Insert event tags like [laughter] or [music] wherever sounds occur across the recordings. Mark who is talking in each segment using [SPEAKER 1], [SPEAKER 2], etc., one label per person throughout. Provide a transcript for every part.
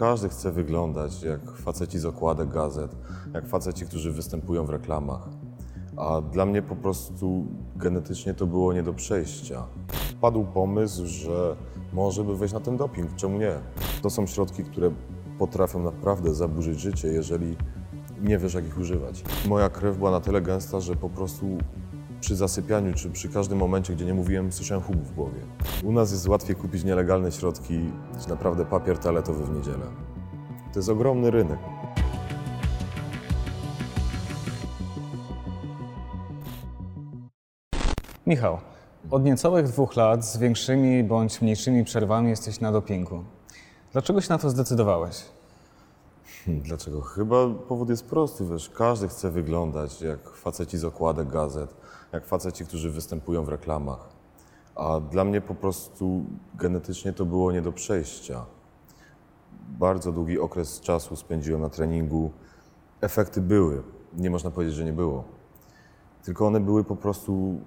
[SPEAKER 1] każdy chce wyglądać jak faceci z okładek gazet, jak faceci, którzy występują w reklamach. A dla mnie po prostu genetycznie to było nie do przejścia. Padł pomysł, że może by wejść na ten doping, czemu nie? To są środki, które potrafią naprawdę zaburzyć życie, jeżeli nie wiesz, jak ich używać. Moja krew była na tyle gęsta, że po prostu przy zasypianiu, czy przy każdym momencie, gdzie nie mówiłem, słyszałem huk w głowie. U nas jest łatwiej kupić nielegalne środki, niż naprawdę papier toaletowy w niedzielę. To jest ogromny rynek.
[SPEAKER 2] Michał, od niecałych dwóch lat z większymi bądź mniejszymi przerwami jesteś na dopingu. Dlaczego się na to zdecydowałeś? [laughs]
[SPEAKER 1] Dlaczego? Chyba powód jest prosty, wiesz, każdy chce wyglądać jak faceci z okładek gazet, jak faceci, którzy występują w reklamach. A dla mnie po prostu genetycznie to było nie do przejścia. Bardzo długi okres czasu spędziłem na treningu. Efekty były, nie można powiedzieć, że nie było. Tylko one były po prostu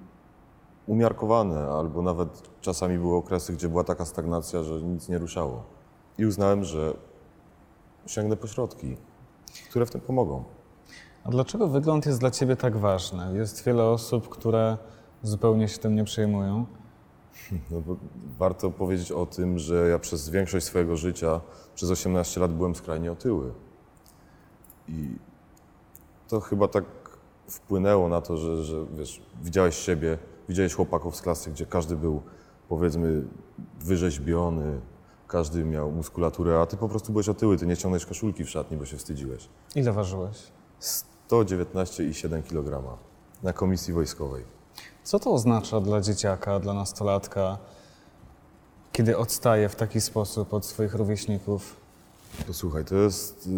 [SPEAKER 1] umiarkowane, albo nawet czasami były okresy, gdzie była taka stagnacja, że nic nie ruszało. I uznałem, że sięgnę po środki, które w tym pomogą.
[SPEAKER 2] A dlaczego wygląd jest dla ciebie tak ważny? Jest wiele osób, które zupełnie się tym nie przejmują. [laughs]
[SPEAKER 1] No warto powiedzieć o tym, że ja przez większość swojego życia, przez 18 lat byłem skrajnie otyły. I to chyba tak wpłynęło na to, że, że wiesz, widziałeś siebie, widziałeś chłopaków z klasy, gdzie każdy był powiedzmy wyrzeźbiony, każdy miał muskulaturę, a ty po prostu byłeś otyły, ty nie ciągnąłeś koszulki w szatni, bo się wstydziłeś.
[SPEAKER 2] Ile ważyłeś?
[SPEAKER 1] 119,7 kg na komisji wojskowej.
[SPEAKER 2] Co to oznacza dla dzieciaka, dla nastolatka, kiedy odstaje w taki sposób od swoich rówieśników?
[SPEAKER 1] Posłuchaj, to jest y,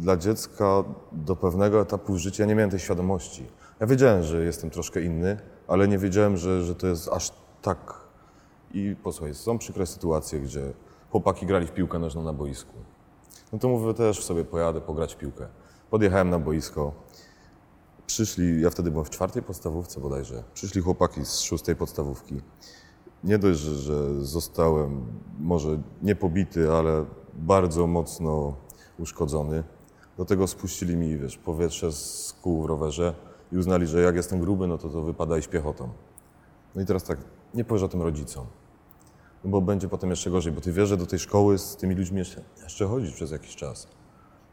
[SPEAKER 1] dla dziecka do pewnego etapu życia. Ja nie miałem tej świadomości. Ja wiedziałem, że jestem troszkę inny, ale nie wiedziałem, że, że to jest aż tak. I posłuchaj, są przykre sytuacje, gdzie chłopaki grali w piłkę nożną na boisku. No to mówię, też sobie pojadę pograć w piłkę. Podjechałem na boisko. Przyszli, ja wtedy byłem w czwartej podstawówce bodajże. Przyszli chłopaki z szóstej podstawówki. Nie dość, że, zostałem może nie pobity, ale bardzo mocno uszkodzony. Do tego spuścili mi, wiesz, powietrze z kół w rowerze i uznali, że jak jestem gruby, no to to wypada iść piechotą. No i teraz tak, nie powiesz o tym rodzicom, no bo będzie potem jeszcze gorzej, bo ty wiesz, że do tej szkoły z tymi ludźmi jeszcze, jeszcze przez jakiś czas.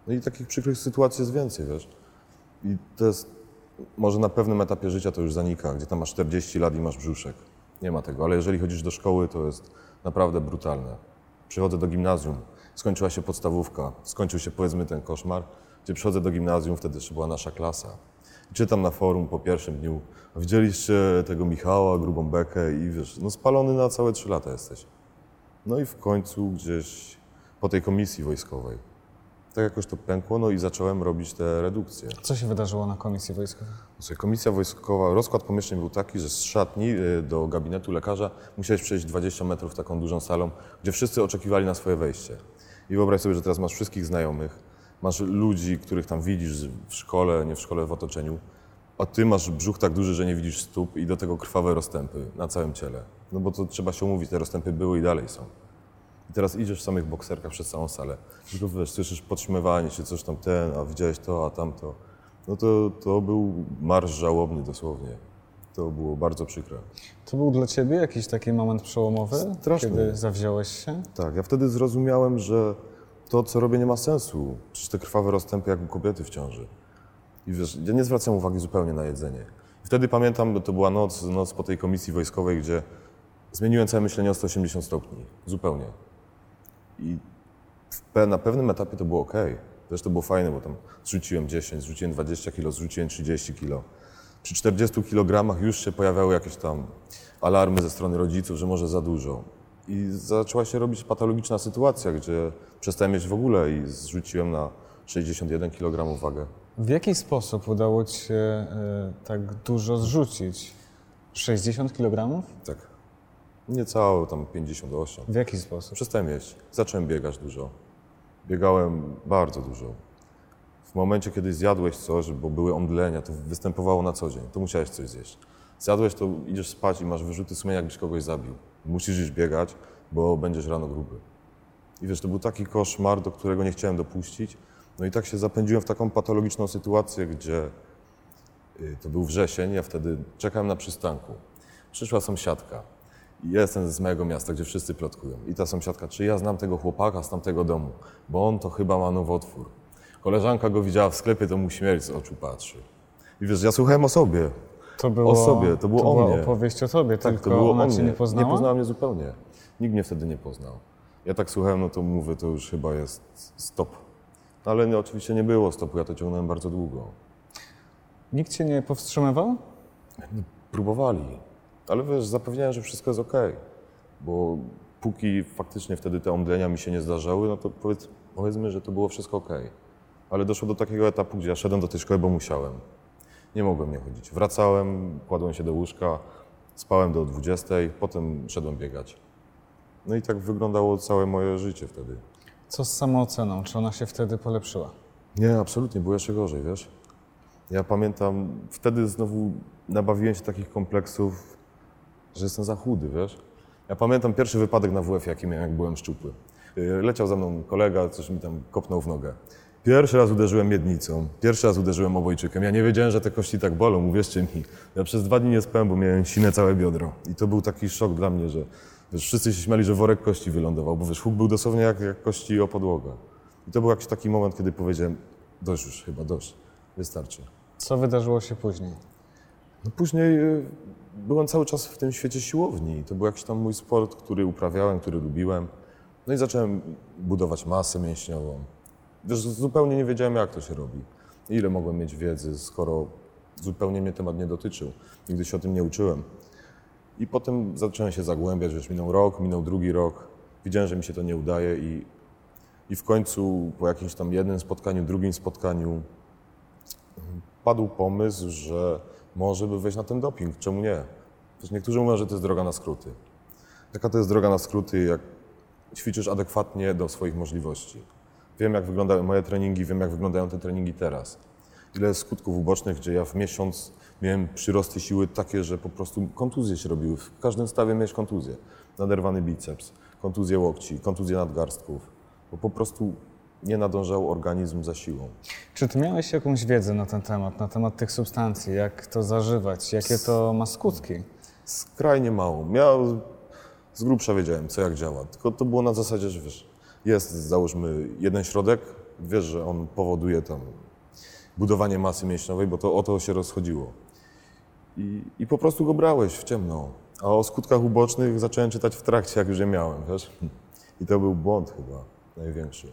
[SPEAKER 1] No i takich przykrych sytuacji jest więcej, wiesz. I to jest, może na pewnym etapie życia to już zanika, gdzie tam masz 40 lat i masz brzuszek. Nie ma tego, ale jeżeli chodzisz do szkoły, to jest naprawdę brutalne. Przychodzę do gimnazjum, skończyła się podstawówka, skończył się powiedzmy ten koszmar, gdzie przychodzę do gimnazjum, wtedy jeszcze była nasza klasa. Czytam na forum po pierwszym dniu, widzieliście tego Michała, grubą bekę i wiesz, no spalony na całe trzy lata jesteś. No i w końcu gdzieś po tej komisji wojskowej, tak jakoś to pękło, no i zacząłem robić te redukcje.
[SPEAKER 2] Co się wydarzyło na komisji wojskowej?
[SPEAKER 1] Słuchaj, komisja wojskowa, rozkład pomieszczeń był taki, że z szatni y, do gabinetu lekarza musiałeś przejść 20 metrów taką dużą salą, gdzie wszyscy oczekiwali na swoje wejście. I wyobraź sobie, że teraz masz wszystkich znajomych, masz ludzi, których tam widzisz w szkole, nie w szkole, w otoczeniu, a ty masz brzuch tak duży, że nie widzisz stóp i do tego krwawe rozstępy na całym ciele. No bo to trzeba się umówić, te rozstępy były i dalej są. I teraz idziesz w samych bokserkach przez całą salę. Tylko wiesz, słyszysz podtrzymywanie się, coś tam ten, a widziałeś to, a tamto. No to, to był marsz żałobny dosłownie. To było bardzo przykre.
[SPEAKER 2] To był dla ciebie jakiś taki moment przełomowy,
[SPEAKER 1] Straszny.
[SPEAKER 2] kiedy zawziąłeś się?
[SPEAKER 1] Tak, ja wtedy zrozumiałem, że to, co robię, nie ma sensu. Przecież te krwawe rozstępy jak u kobiety w ciąży. I wiesz, ja nie zwracam uwagi zupełnie na jedzenie. I wtedy pamiętam, to była noc, noc po tej komisji wojskowej, gdzie zmieniłem całe myślenie o 180 stopni. Zupełnie. I na pewnym etapie to było ok. Też to było fajne, bo tam zrzuciłem 10, zrzuciłem 20 kilo, zrzuciłem 30 kilo. Przy 40 kilogramach już się pojawiały jakieś tam alarmy ze strony rodziców, że może za dużo. I zaczęła się robić patologiczna sytuacja, gdzie przestałem mieć w ogóle i zrzuciłem na 61 kg wagę.
[SPEAKER 2] W jaki sposób udało ci się y, tak dużo zrzucić? 60 kg?
[SPEAKER 1] Tak. Niecałe tam 58.
[SPEAKER 2] W jaki sposób?
[SPEAKER 1] Przestałem jeść. Zacząłem biegać dużo. Biegałem bardzo dużo. W momencie, kiedy zjadłeś coś, bo były omdlenia, to występowało na co dzień, to musiałeś coś zjeść. Zjadłeś, to idziesz spać i masz wyrzuty sumienia, jakbyś kogoś zabił. Musisz iść biegać, bo będziesz rano gruby. I wiesz, to był taki koszmar, do którego nie chciałem dopuścić. No i tak się zapędziłem w taką patologiczną sytuację, gdzie y, to był wrzesień, ja wtedy czekałem na przystanku. Przyszła sąsiadka. Ja jestem z mojego miasta, gdzie wszyscy plotkują. I ta sąsiadka, czy ja znam tego chłopaka z tamtego domu, bo on to chyba ma nowotwór. Koleżanka go widziała w sklepie, to mu śmierć z oczu patrzy. I wiesz, ja słuchałem o sobie.
[SPEAKER 2] To było,
[SPEAKER 1] O sobie, to było o
[SPEAKER 2] była
[SPEAKER 1] mnie.
[SPEAKER 2] opowieść o tobie,
[SPEAKER 1] Tak,
[SPEAKER 2] tylko
[SPEAKER 1] to było
[SPEAKER 2] ona
[SPEAKER 1] o mnie.
[SPEAKER 2] nie poznała?
[SPEAKER 1] Nie poznała mnie zupełnie. Nikt mnie wtedy nie poznał. Ja tak słuchałem, no to mówię, to już chyba jest stop. No ale nie, oczywiście nie było stopu, ja to ciągnąłem bardzo długo.
[SPEAKER 2] Nikt cię nie powstrzymywał?
[SPEAKER 1] Próbowali, ale wiesz, zapewniałem, że wszystko jest okej. Bo póki faktycznie wtedy te omdlenia mi się nie zdarzały, no to powiedz, powiedzmy, że to było wszystko okej. Ale doszło do takiego etapu, gdzie ja szedłem do tej szkoły, bo musiałem. Nie mogłem nie chodzić. Wracałem, kładłem się do łóżka, spałem do 20, potem szedłem biegać. No i tak wyglądało całe moje życie wtedy.
[SPEAKER 2] Co z samooceną? Czy ona się wtedy polepszyła?
[SPEAKER 1] Nie, absolutnie, było jeszcze gorzej, wiesz. Ja pamiętam, wtedy znowu nabawiłem się takich kompleksów, że jestem za chudy, wiesz. Ja pamiętam pierwszy wypadek na WF, jaki miałem, jak byłem szczupły. Yy, Leciał za mną kolega, coś mi tam kopnął w nogę. Pierwszy raz uderzyłem miednicą, pierwszy raz uderzyłem obojczykiem. Ja nie wiedziałem, że te kości tak bolą, uwierzcie mi. Ja przez dwa dni nie spałem, bo miałem sine całe biodro. I to był taki szok dla mnie, że wiesz, wszyscy się śmiali, że worek kości wylądował, bo wiesz, huk był dosłownie jak, jak kości o podłogę. I to był jakiś taki moment, kiedy powiedziałem, dość już chyba, dość, wystarczy.
[SPEAKER 2] Co wydarzyło się później?
[SPEAKER 1] No później y, byłem cały czas w tym świecie siłowni. To był jakiś tam mój sport, który uprawiałem, który lubiłem. No i zacząłem budować masę mięśniową. Wiesz, zupełnie nie wiedziałem, jak to się robi. Ile mogłem mieć wiedzy, skoro zupełnie mnie temat nie dotyczył. Nigdy się o tym nie uczyłem. I potem zacząłem się zagłębiać, wiesz, minął rok, minął drugi rok. Widziałem, że mi się to nie udaje i, i w końcu po jakimś tam jednym spotkaniu, drugim spotkaniu padł pomysł, że może by wejść na ten doping, czemu nie? Przecież niektórzy mówią, że to jest droga na skróty. Jaka to jest droga na skróty, jak ćwiczysz adekwatnie do swoich możliwości? Wiem, jak wyglądają moje treningi, wiem, jak wyglądają te treningi teraz. Ile skutków ubocznych, gdzie ja w miesiąc miałem przyrosty siły takie, że po prostu kontuzje się robiły. W każdym stawie miałeś kontuzję. Naderwany biceps, kontuzje łokci, kontuzje nadgarstków. Bo po prostu nie nadążał organizm za siłą.
[SPEAKER 2] Czy ty miałeś jakąś wiedzę na ten temat, na temat tych substancji, jak to zażywać, jakie to ma skutki?
[SPEAKER 1] Skrajnie mało. Ja z grubsza wiedziałem, co jak działa. Tylko to było na zasadzie, że wiesz, jest załóżmy jeden środek, wiesz, że on powoduje tam budowanie masy mięśniowej, bo to o to się rozchodziło. I, I po prostu go brałeś w ciemno. A o skutkach ubocznych zacząłem czytać w trakcie, jak już je miałem, wiesz? I to był błąd chyba największy.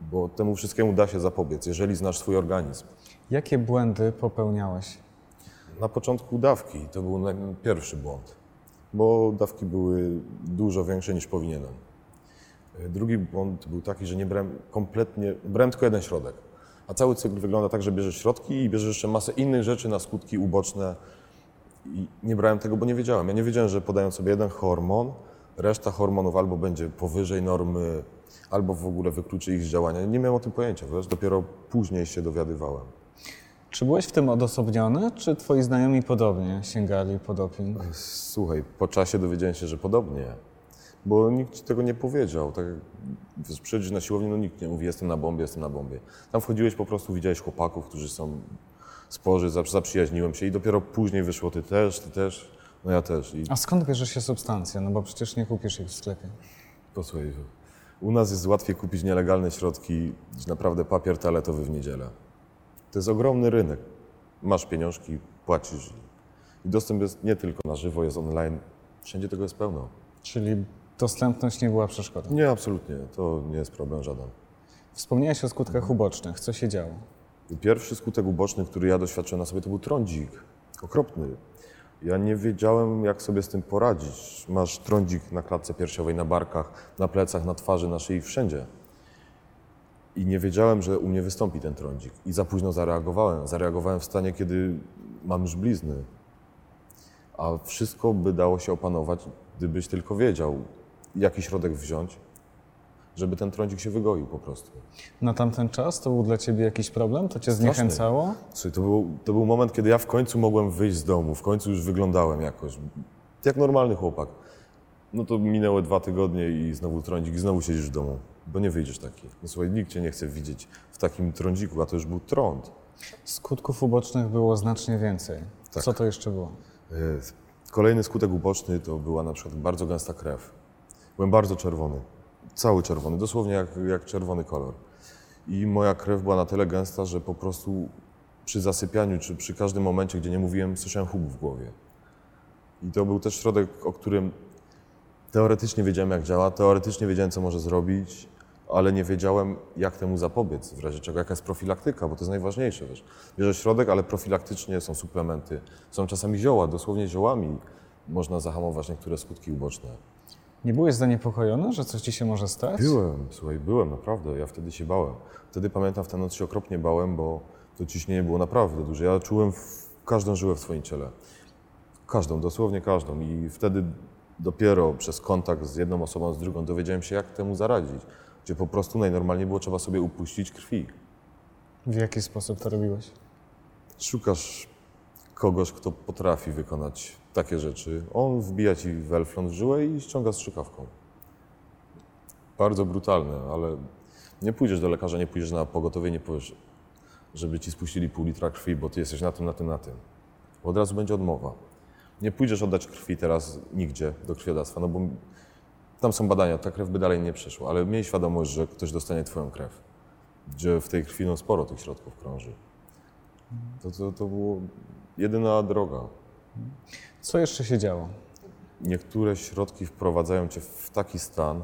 [SPEAKER 1] Bo temu wszystkiemu da się zapobiec, jeżeli znasz swój organizm.
[SPEAKER 2] Jakie błędy popełniałeś?
[SPEAKER 1] Na początku dawki to był pierwszy błąd, bo dawki były dużo większe niż powinienem. Drugi błąd był taki, że nie brałem kompletnie, brałem tylko jeden środek. A cały cykl wygląda tak, że bierzesz środki i bierzesz jeszcze masę innych rzeczy na skutki uboczne. I nie brałem tego, bo nie wiedziałem. Ja nie wiedziałem, że podając sobie jeden hormon, reszta hormonów albo będzie powyżej normy, albo w ogóle wykluczy ich z działania. Nie miałem o tym pojęcia, wiesz? dopiero później się dowiadywałem.
[SPEAKER 2] Czy byłeś w tym odosobniony, czy twoi znajomi podobnie sięgali po doping?
[SPEAKER 1] Słuchaj, po czasie dowiedziałem się, że podobnie, bo nikt ci tego nie powiedział. Tak, wiesz, przychodzisz na siłownię, no nikt nie mówi, jestem na bombie, jestem na bombie. Tam wchodziłeś po prostu, widziałeś chłopaków, którzy są sporzy, zap- zaprzyjaźniłem się i dopiero później wyszło, ty też, ty też, no ja też. I
[SPEAKER 2] A skąd bierze się substancje? No bo przecież nie kupisz ich w sklepie.
[SPEAKER 1] posłuchaj, u nas jest łatwiej kupić nielegalne środki niż naprawdę papier toaletowy w niedzielę. To jest ogromny rynek. Masz pieniążki, płacisz. I dostęp jest nie tylko na żywo, jest online. Wszędzie tego jest pełno.
[SPEAKER 2] Czyli dostępność nie była przeszkodą.
[SPEAKER 1] Nie, absolutnie. To nie jest problem żaden.
[SPEAKER 2] Wspomniałeś o skutkach ubocznych. Co się działo?
[SPEAKER 1] Pierwszy skutek uboczny, który ja doświadczyłem na sobie, to był trądzik. Okropny. Ja nie wiedziałem, jak sobie z tym poradzić. Masz trądzik na klatce piersiowej, na barkach, na plecach, na twarzy, na szyi, wszędzie. I nie wiedziałem, że u mnie wystąpi ten trądzik. I za późno zareagowałem. Zareagowałem w stanie, kiedy mam już blizny. A wszystko by dało się opanować, gdybyś tylko wiedział, jaki środek wziąć, żeby ten trądzik się wygoił po prostu.
[SPEAKER 2] Na tamten czas to był dla ciebie jakiś problem? To cię zniechęcało?
[SPEAKER 1] Słuchaj, to był, to był moment, kiedy ja w końcu mogłem wyjść z domu, w końcu już wyglądałem jakoś, jak normalny chłopak. No to minęły dwa tygodnie i znowu trądzik i znowu siedzisz w domu, bo nie wyjdziesz taki. No słuchaj, nikt cię nie chce widzieć w takim trądziku, a to już był trąd.
[SPEAKER 2] Skutków ubocznych było znacznie więcej.
[SPEAKER 1] Tak.
[SPEAKER 2] Co to jeszcze było?
[SPEAKER 1] E, Kolejny skutek uboczny to była na przykład bardzo gęsta krew. Byłem bardzo czerwony, cały czerwony, dosłownie jak, jak czerwony kolor. I moja krew była na tyle gęsta, że po prostu przy zasypianiu, czy przy każdym momencie, gdzie nie mówiłem, słyszałem huk w głowie. I to był też środek, o którym teoretycznie wiedziałem, jak działa, teoretycznie wiedziałem, co może zrobić, ale nie wiedziałem, jak temu zapobiec, w razie czego, jaka jest profilaktyka, bo to jest najważniejsze. Wiesz. Bierze środek, ale profilaktycznie są suplementy, są czasami zioła, dosłownie ziołami można zahamować niektóre skutki uboczne.
[SPEAKER 2] Nie byłeś zaniepokojony, że coś ci się może stać?
[SPEAKER 1] Byłem, słuchaj, byłem naprawdę, ja wtedy się bałem. Wtedy pamiętam, w tę noc się okropnie bałem, bo to ciśnienie było naprawdę duże. Ja czułem każdą żyłę w swoim ciele. Każdą, dosłownie każdą. I wtedy dopiero przez kontakt z jedną osobą, z drugą dowiedziałem się, jak temu zaradzić. Gdzie po prostu najnormalniej było trzeba sobie upuścić krwi.
[SPEAKER 2] W jaki sposób to robiłeś?
[SPEAKER 1] Szukasz kogoś, kto potrafi wykonać takie rzeczy. On wbija ci welflon w żyłę i ściąga strzykawką. Bardzo brutalne, ale nie pójdziesz do lekarza, nie pójdziesz na pogotowie, nie powiesz, żeby ci spuścili pół litra krwi, bo ty jesteś na tym, na tym, na tym. Od razu będzie odmowa. Nie pójdziesz oddać krwi teraz nigdzie do krwiodawstwa, no bo tam są badania, ta krew by dalej nie przeszła, ale miej świadomość, że ktoś dostanie twoją krew, gdzie w tej krwi no, sporo tych środków krąży. To, to, to było jedyna droga.
[SPEAKER 2] Co jeszcze się działo?
[SPEAKER 1] Niektóre środki wprowadzają cię w taki stan,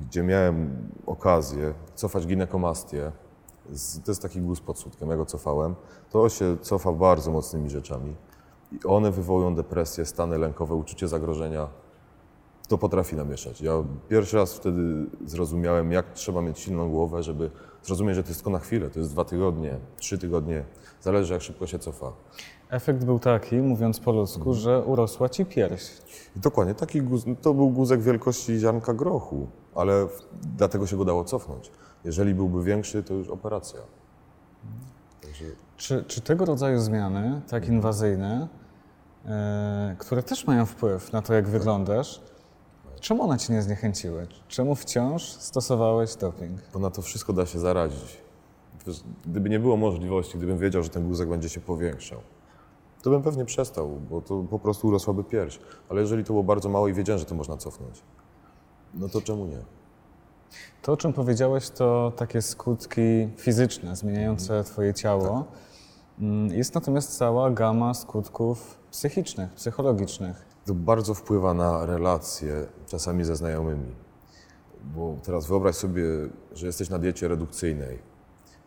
[SPEAKER 1] gdzie miałem okazję cofać ginekomastię. To jest taki guz pod sutkiem, ja go cofałem. To się cofa bardzo mocnymi rzeczami. I one wywołują depresję, stany lękowe, uczucie zagrożenia. To potrafi namieszać. Ja pierwszy raz wtedy zrozumiałem, jak trzeba mieć silną głowę, żeby zrozumieć, że to jest tylko na chwilę, to jest dwa tygodnie, trzy tygodnie. Zależy, jak szybko się cofa.
[SPEAKER 2] Efekt był taki, mówiąc po ludzku, że urosła ci pierś.
[SPEAKER 1] Dokładnie, taki guz, to był guzek wielkości ziarnka grochu, ale w- dlatego się go dało cofnąć. Jeżeli byłby większy, to już operacja. Także
[SPEAKER 2] Czy, czy tego rodzaju zmiany, tak inwazyjne, e, które też mają wpływ na to, jak wyglądasz, czemu one cię nie zniechęciły? Czemu wciąż stosowałeś doping?
[SPEAKER 1] bo na to wszystko da się zaradzić. Wiesz, Gdyby nie było możliwości, gdybym wiedział, że ten guzek będzie się powiększał, to bym pewnie przestał, bo to po prostu urosłaby pierś. Ale jeżeli to było bardzo mało i wiedziałem, że to można cofnąć, no to czemu nie?
[SPEAKER 2] To, o czym powiedziałeś, to takie skutki fizyczne, zmieniające twoje ciało. Mm, Jest natomiast cała gama skutków psychicznych, psychologicznych.
[SPEAKER 1] To bardzo wpływa na relacje, czasami ze znajomymi. Bo teraz wyobraź sobie, że jesteś na diecie redukcyjnej.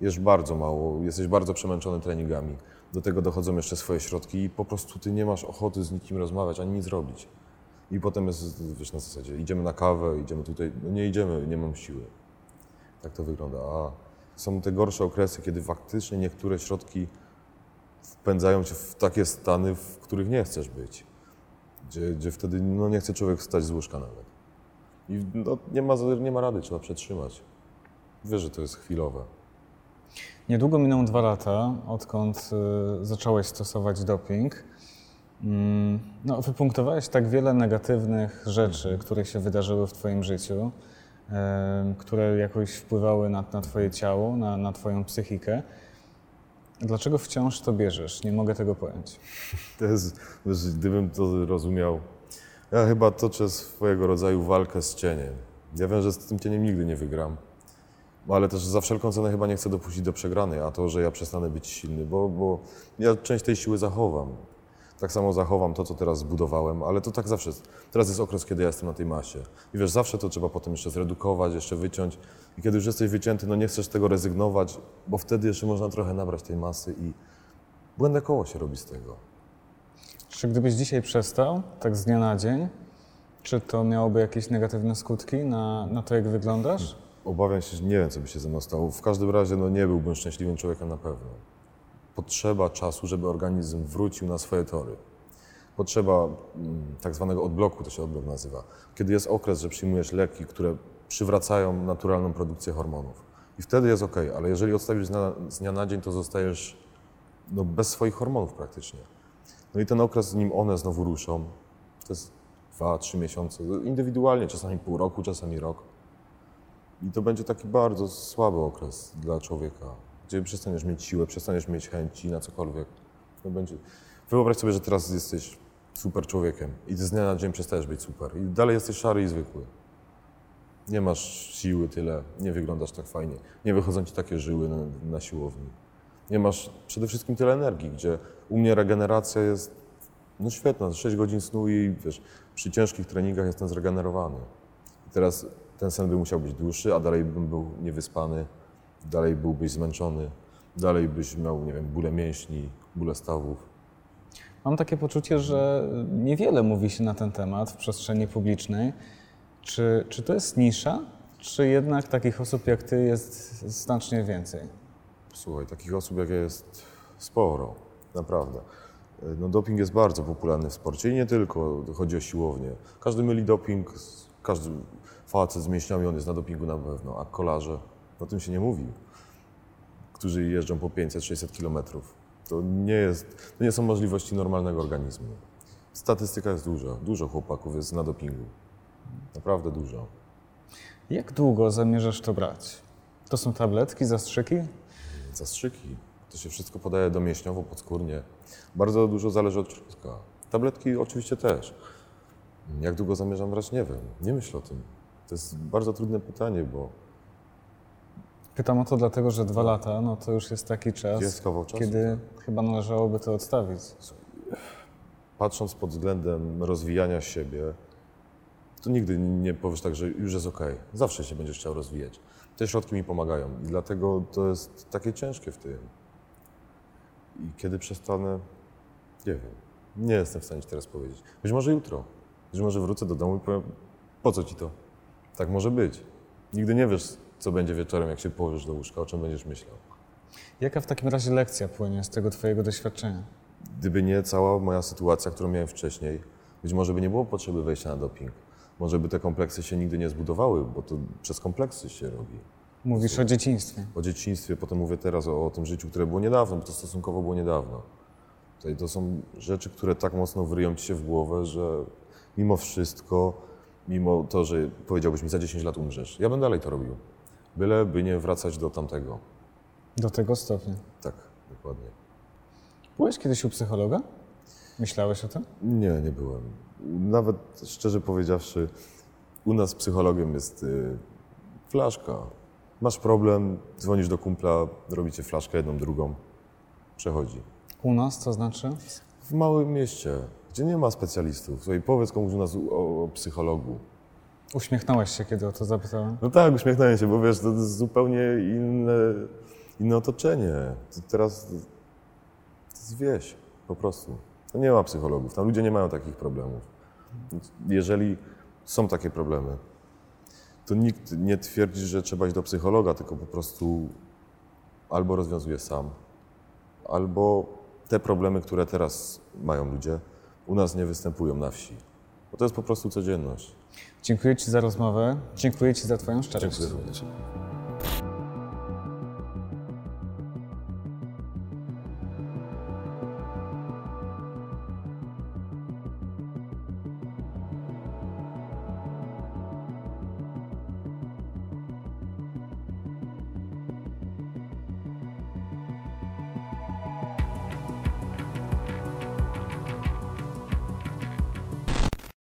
[SPEAKER 1] Jesz bardzo mało, jesteś bardzo przemęczony treningami. Do tego dochodzą jeszcze swoje środki i po prostu ty nie masz ochoty z nikim rozmawiać, ani nic robić. I potem jest, wiesz, na zasadzie, idziemy na kawę, idziemy tutaj, no nie idziemy, nie mam siły. Tak to wygląda. A są te gorsze okresy, kiedy faktycznie niektóre środki wpędzają cię w takie stany, w których nie chcesz być gdzie, gdzie wtedy no, nie chce człowiek wstać z łóżka nawet. I no, nie, ma, nie ma rady, trzeba przetrzymać. Wiesz, że to jest chwilowe.
[SPEAKER 2] Niedługo miną dwa lata, odkąd y, zacząłeś stosować doping. Mm, No, wypunktowałeś tak wiele negatywnych rzeczy, które się wydarzyły w Twoim życiu, em, które jakoś wpływały na, na Twoje ciało, na, na Twoją psychikę. Dlaczego wciąż to bierzesz? Nie mogę tego pojąć.
[SPEAKER 1] To jest, gdybym to rozumiał, ja chyba toczę swojego rodzaju walkę z cieniem. Ja wiem, że z tym cieniem nigdy nie wygram, ale też za wszelką cenę chyba nie chcę dopuścić do przegranej, a to, że ja przestanę być silny, bo, bo ja część tej siły zachowam. Tak samo zachowam to, co teraz zbudowałem, ale to tak zawsze jest. Teraz jest okres, kiedy ja jestem na tej masie. I wiesz, zawsze to trzeba potem jeszcze zredukować, jeszcze wyciąć. I kiedy już jesteś wycięty, no nie chcesz tego rezygnować, bo wtedy jeszcze można trochę nabrać tej masy i błędne koło się robi z tego.
[SPEAKER 2] Czy gdybyś dzisiaj przestał, tak z dnia na dzień, czy to miałoby jakieś negatywne skutki na, na to, jak wyglądasz?
[SPEAKER 1] Obawiam się, że nie wiem, co by się ze mną stało. W każdym razie no, nie byłbym szczęśliwym człowiekiem na pewno. Potrzeba czasu, żeby organizm wrócił na swoje tory. Potrzeba mm, tak zwanego odbloku, to się odblok nazywa. Kiedy jest okres, że przyjmujesz leki, które przywracają naturalną produkcję hormonów. I wtedy jest ok, ale jeżeli odstawisz z dnia, na dzień, to zostajesz no, bez swoich hormonów praktycznie. No i ten okres, nim one znowu ruszą, to jest dwa, trzy miesiące, indywidualnie, czasami pół roku, czasami rok. I to będzie taki bardzo słaby okres dla człowieka, gdzie przestaniesz mieć siłę, przestaniesz mieć chęci na cokolwiek. To będzie... Wyobraź sobie, że teraz jesteś super człowiekiem i z dnia na dzień przestajesz być super i dalej jesteś szary i zwykły. Nie masz siły tyle, nie wyglądasz tak fajnie, nie wychodzą ci takie żyły na, na siłowni. Nie masz przede wszystkim tyle energii, gdzie u mnie regeneracja jest no świetna, 6 godzin snu i wiesz, przy ciężkich treningach jestem zregenerowany. I teraz ten sen by musiał być dłuższy, a dalej bym był niewyspany, dalej byłbyś zmęczony, dalej byś miał, nie wiem, bóle mięśni, bóle stawów.
[SPEAKER 2] Mam takie poczucie, że niewiele mówi się na ten temat w przestrzeni publicznej. Czy, czy to jest nisza, czy jednak takich osób jak ty jest znacznie więcej?
[SPEAKER 1] Słuchaj, takich osób jak ja jest sporo, naprawdę. No, doping jest bardzo popularny w sporcie i nie tylko, chodzi o siłownię. Każdy myli doping, każdy facet z mięśniami, on jest na dopingu na pewno, a kolarze, o tym się nie mówi, którzy jeżdżą po 500-600 kilometrów. To nie, jest, to nie są możliwości normalnego organizmu. Statystyka jest duża, dużo chłopaków jest na dopingu. Naprawdę dużo.
[SPEAKER 2] Jak długo zamierzasz to brać? To są tabletki, zastrzyki?
[SPEAKER 1] Zastrzyki. To się wszystko podaje domięśniowo, podskórnie. Bardzo dużo zależy od człowieka. Tabletki oczywiście też. Jak długo zamierzam brać? Nie wiem. Nie myślę o tym. To jest bardzo trudne pytanie, bo
[SPEAKER 2] Pytam o to dlatego, że dwa lata no to już jest taki czas,
[SPEAKER 1] Jest czasu,
[SPEAKER 2] kiedy chyba należałoby to odstawić.
[SPEAKER 1] patrząc pod względem rozwijania siebie, to nigdy nie powiesz tak, że już jest ok. Zawsze się będziesz chciał rozwijać. Te środki mi pomagają i dlatego to jest takie ciężkie w tym. I kiedy przestanę, nie wiem. Nie jestem w stanie ci teraz powiedzieć. Być może jutro. Być może wrócę do domu i powiem, po co ci to? Tak może być. Nigdy nie wiesz, co będzie wieczorem, jak się położysz do łóżka, o czym będziesz myślał.
[SPEAKER 2] Jaka w takim razie lekcja płynie z tego twojego doświadczenia?
[SPEAKER 1] Gdyby nie cała moja sytuacja, którą miałem wcześniej, być może by nie było potrzeby wejścia na doping. Może by te kompleksy się nigdy nie zbudowały, bo to przez kompleksy się robi.
[SPEAKER 2] Mówisz o dzieciństwie.
[SPEAKER 1] O dzieciństwie, potem mówię teraz o, o tym życiu, które było niedawno, bo to stosunkowo było niedawno. Tutaj to są rzeczy, które tak mocno wryją ci się w głowę, że mimo wszystko, mimo to, że powiedziałbyś mi za 10 lat umrzesz, ja bym dalej to robił. Byle by nie wracać do tamtego.
[SPEAKER 2] Do tego stopnia.
[SPEAKER 1] Tak, dokładnie.
[SPEAKER 2] Byłeś kiedyś u psychologa? Myślałeś o tym?
[SPEAKER 1] Nie, nie byłem. Nawet szczerze powiedziawszy, u nas psychologiem jest y, flaszka. Masz problem, dzwonisz do kumpla, robicie flaszkę jedną, drugą, przechodzi.
[SPEAKER 2] U nas to znaczy?
[SPEAKER 1] W małym mieście, gdzie nie ma specjalistów, Słuchaj, powiedz komuś u nas o, o psychologu.
[SPEAKER 2] Uśmiechnąłeś się, kiedy o to zapytałem.
[SPEAKER 1] No tak, uśmiechnąłem się, bo wiesz, to jest zupełnie inne, inne otoczenie. To teraz to jest wieś, po prostu. To nie ma psychologów, tam ludzie nie mają takich problemów. Jeżeli są takie problemy, to nikt nie twierdzi, że trzeba iść do psychologa, tylko po prostu albo rozwiązuje sam, albo te problemy, które teraz mają ludzie, u nas nie występują na wsi. Bo to jest po prostu codzienność.
[SPEAKER 2] Dziękuję Ci za rozmowę. Dziękuję Ci za Twoją szczerość.
[SPEAKER 1] Dziękuję również.